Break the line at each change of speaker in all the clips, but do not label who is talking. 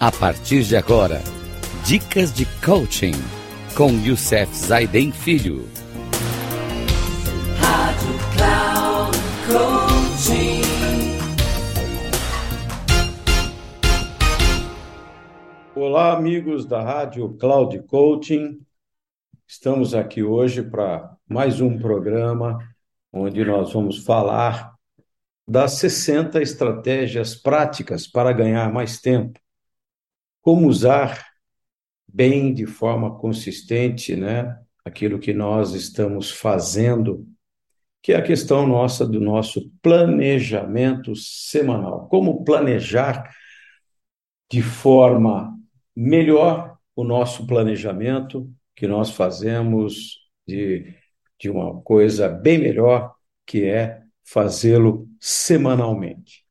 A partir de agora, dicas de coaching com Youssef Zaiden Filho. Rádio Cloud Coaching.
Olá, amigos da Rádio Cloud Coaching. Estamos aqui hoje para mais um programa onde nós vamos falar das 60 estratégias práticas para ganhar mais tempo. Como usar bem, de forma consistente, né, aquilo que nós estamos fazendo, que é a questão nossa do nosso planejamento semanal. Como planejar de forma melhor o nosso planejamento, que nós fazemos de, de uma coisa bem melhor, que é fazê-lo semanalmente.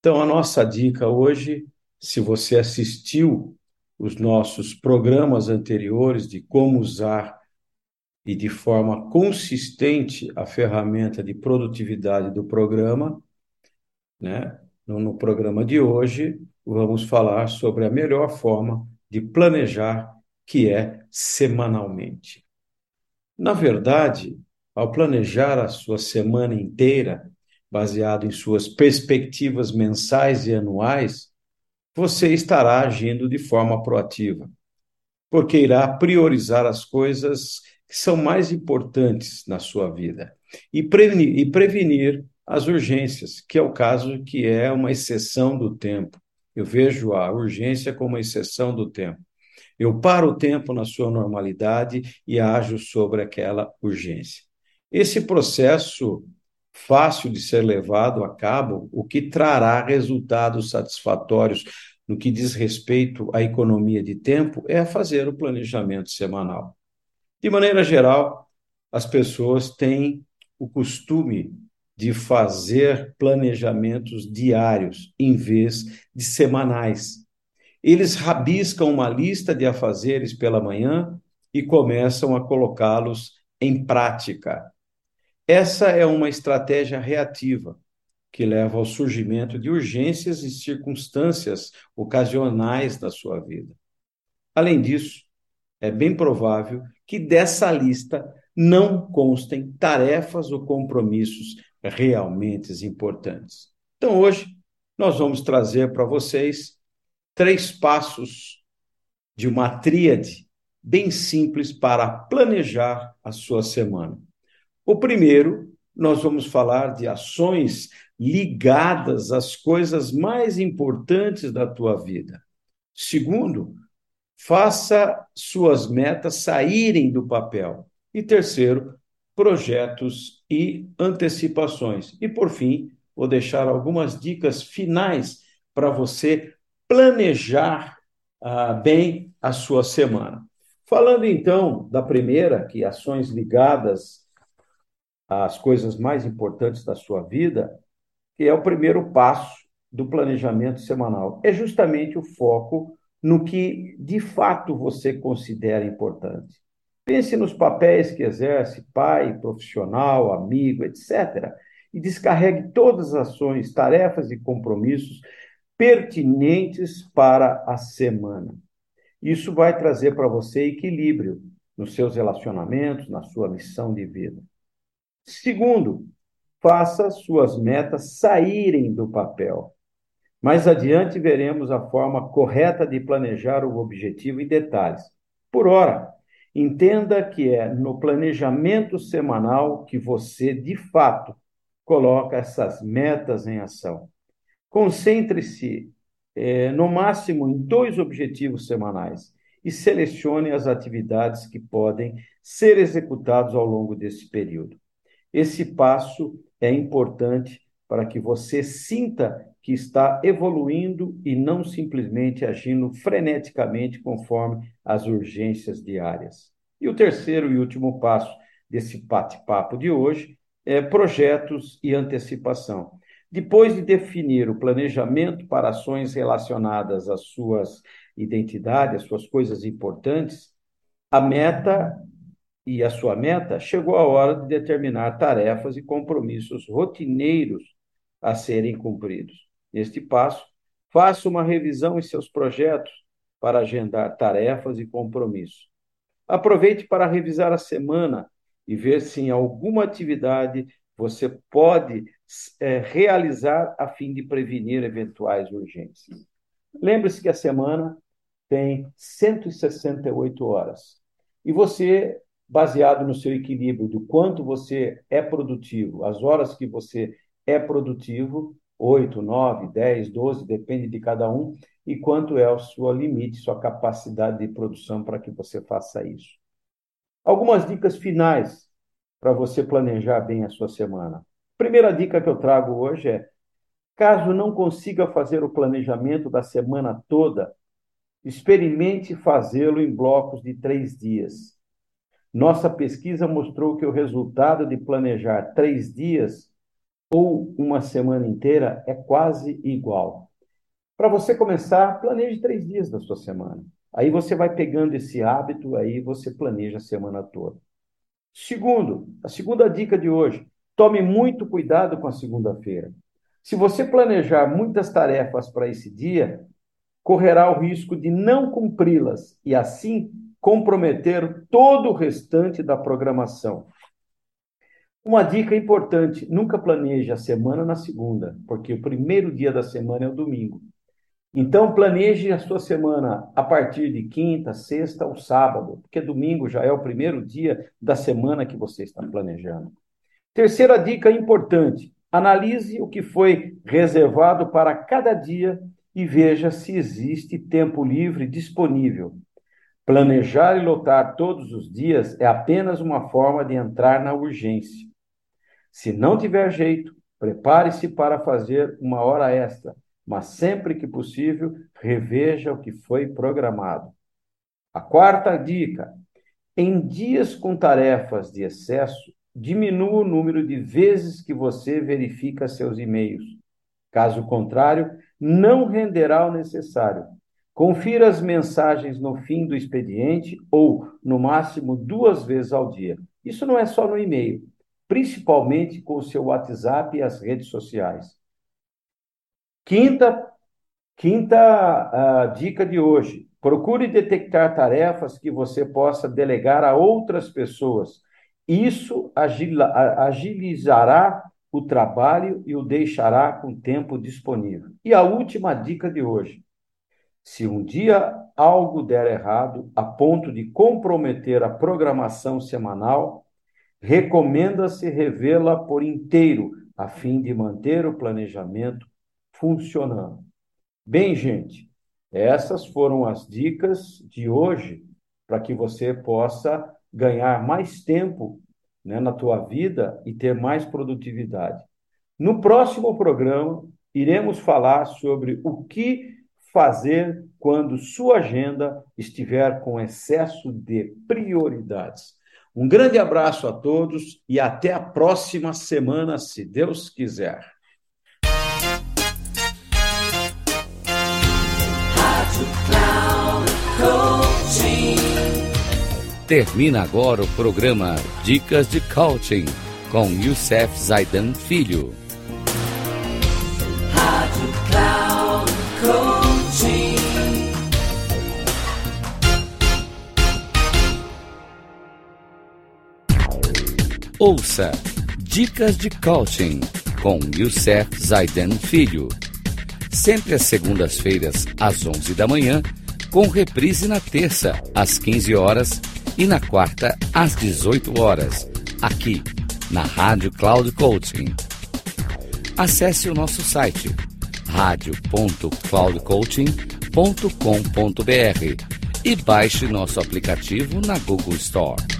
Então, a nossa dica hoje, se você assistiu os nossos programas anteriores de como usar e de forma consistente a ferramenta de produtividade do programa, né? No, no programa de hoje, vamos falar sobre a melhor forma de planejar, que é semanalmente. Na verdade, ao planejar a sua semana inteira, baseado em suas perspectivas mensais e anuais, você estará agindo de forma proativa, porque irá priorizar as coisas que são mais importantes na sua vida e prevenir, e prevenir as urgências, que é o caso que é uma exceção do tempo. Eu vejo a urgência como uma exceção do tempo. Eu paro o tempo na sua normalidade e ajo sobre aquela urgência. Esse processo fácil de ser levado a cabo, o que trará resultados satisfatórios no que diz respeito à economia de tempo, é fazer o planejamento semanal. De maneira geral, as pessoas têm o costume de fazer planejamentos diários em vez de semanais. Eles rabiscam uma lista de afazeres pela manhã e começam a colocá-los em prática. Essa é uma estratégia reativa que leva ao surgimento de urgências e circunstâncias ocasionais da sua vida. Além disso, é bem provável que dessa lista não constem tarefas ou compromissos realmente importantes. Então, hoje, nós vamos trazer para vocês três passos de uma tríade bem simples para planejar a sua semana. O primeiro, nós vamos falar de ações ligadas às coisas mais importantes da tua vida. Segundo, faça suas metas saírem do papel. E terceiro, projetos e antecipações. E por fim, vou deixar algumas dicas finais para você planejar ah, bem a sua semana. Falando então da primeira, que ações ligadas as coisas mais importantes da sua vida, que é o primeiro passo do planejamento semanal. É justamente o foco no que de fato você considera importante. Pense nos papéis que exerce, pai, profissional, amigo, etc. E descarregue todas as ações, tarefas e compromissos pertinentes para a semana. Isso vai trazer para você equilíbrio nos seus relacionamentos, na sua missão de vida. Segundo, faça suas metas saírem do papel. Mais adiante veremos a forma correta de planejar o objetivo em detalhes. Por ora, entenda que é no planejamento semanal que você, de fato, coloca essas metas em ação. Concentre-se, eh, no máximo, em dois objetivos semanais e selecione as atividades que podem ser executadas ao longo desse período. Esse passo é importante para que você sinta que está evoluindo e não simplesmente agindo freneticamente conforme as urgências diárias. E o terceiro e último passo desse bate-papo de hoje é projetos e antecipação. Depois de definir o planejamento para ações relacionadas às suas identidades, às suas coisas importantes, a meta e a sua meta, chegou a hora de determinar tarefas e compromissos rotineiros a serem cumpridos. Neste passo, Faça uma revisão em seus projetos para agendar tarefas e compromissos. Aproveite para revisar a semana e ver se em alguma atividade você pode é, realizar a fim de prevenir eventuais urgências. Lembre-se que a semana tem 168 horas. E você, baseado no seu equilíbrio do quanto você é produtivo, as horas que você é produtivo, 8, 9, 10, 12, depende de cada um, e quanto é o seu limite, sua capacidade de produção para que você faça isso. Algumas dicas finais para você planejar bem a sua semana. Primeira dica que eu trago hoje é: caso não consiga fazer o planejamento da semana toda, Experimente fazê-lo em blocos de três dias. Nossa pesquisa mostrou que o resultado de planejar três dias ou uma semana inteira é quase igual. Para você começar, planeje três dias da sua semana. Aí você vai pegando esse hábito, aí você planeja a semana toda. Segundo, a segunda dica de hoje: tome muito cuidado com a segunda-feira. Se você planejar muitas tarefas para esse dia, correrá o risco de não cumpri-las e, assim, comprometer todo o restante da programação. Uma dica importante: nunca planeje a semana na segunda, porque o primeiro dia da semana é o domingo. Então, planeje a sua semana a partir de quinta, sexta ou sábado, porque domingo já é o primeiro dia da semana que você está planejando. Terceira dica importante: analise o que foi reservado para cada dia e veja se existe tempo livre disponível. Planejar e lotar todos os dias é apenas uma forma de entrar na urgência. Se não tiver jeito, prepare-se para fazer uma hora extra, mas sempre que possível, reveja o que foi programado. A quarta dica: em dias com tarefas de excesso, diminua o número de vezes que você verifica seus e-mails. Caso contrário, não renderá o necessário. Confira as mensagens no fim do expediente ou, no máximo, duas vezes ao dia. Isso não é só no e-mail, principalmente com o seu WhatsApp e as redes sociais. Quinta, quinta uh, dica de hoje: procure detectar tarefas que você possa delegar a outras pessoas. Isso agilizará o trabalho e o deixará com tempo disponível. E a última dica de hoje: se um dia algo der errado a ponto de comprometer a programação semanal, recomenda-se revê-la por inteiro, a fim de manter o planejamento funcionando. Bem, gente, essas foram as dicas de hoje para que você possa ganhar mais tempo né, na tua vida e ter mais produtividade. No próximo programa, iremos falar sobre o que fazer quando sua agenda estiver com excesso de prioridades. Um grande abraço a todos e até a próxima semana, se Deus quiser.
Termina agora o programa Dicas de Coaching com Youssef Zaidan Filho. Coaching. Ouça Dicas de Coaching com Youssef Zaidan Filho. Sempre às segundas-feiras, às 11 da manhã, com reprise na terça, às 15 horas e na quarta às 18 horas, aqui na Rádio Cloud Coaching. Acesse o nosso site radio.cloudcoaching.com.br e baixe nosso aplicativo na Google Store.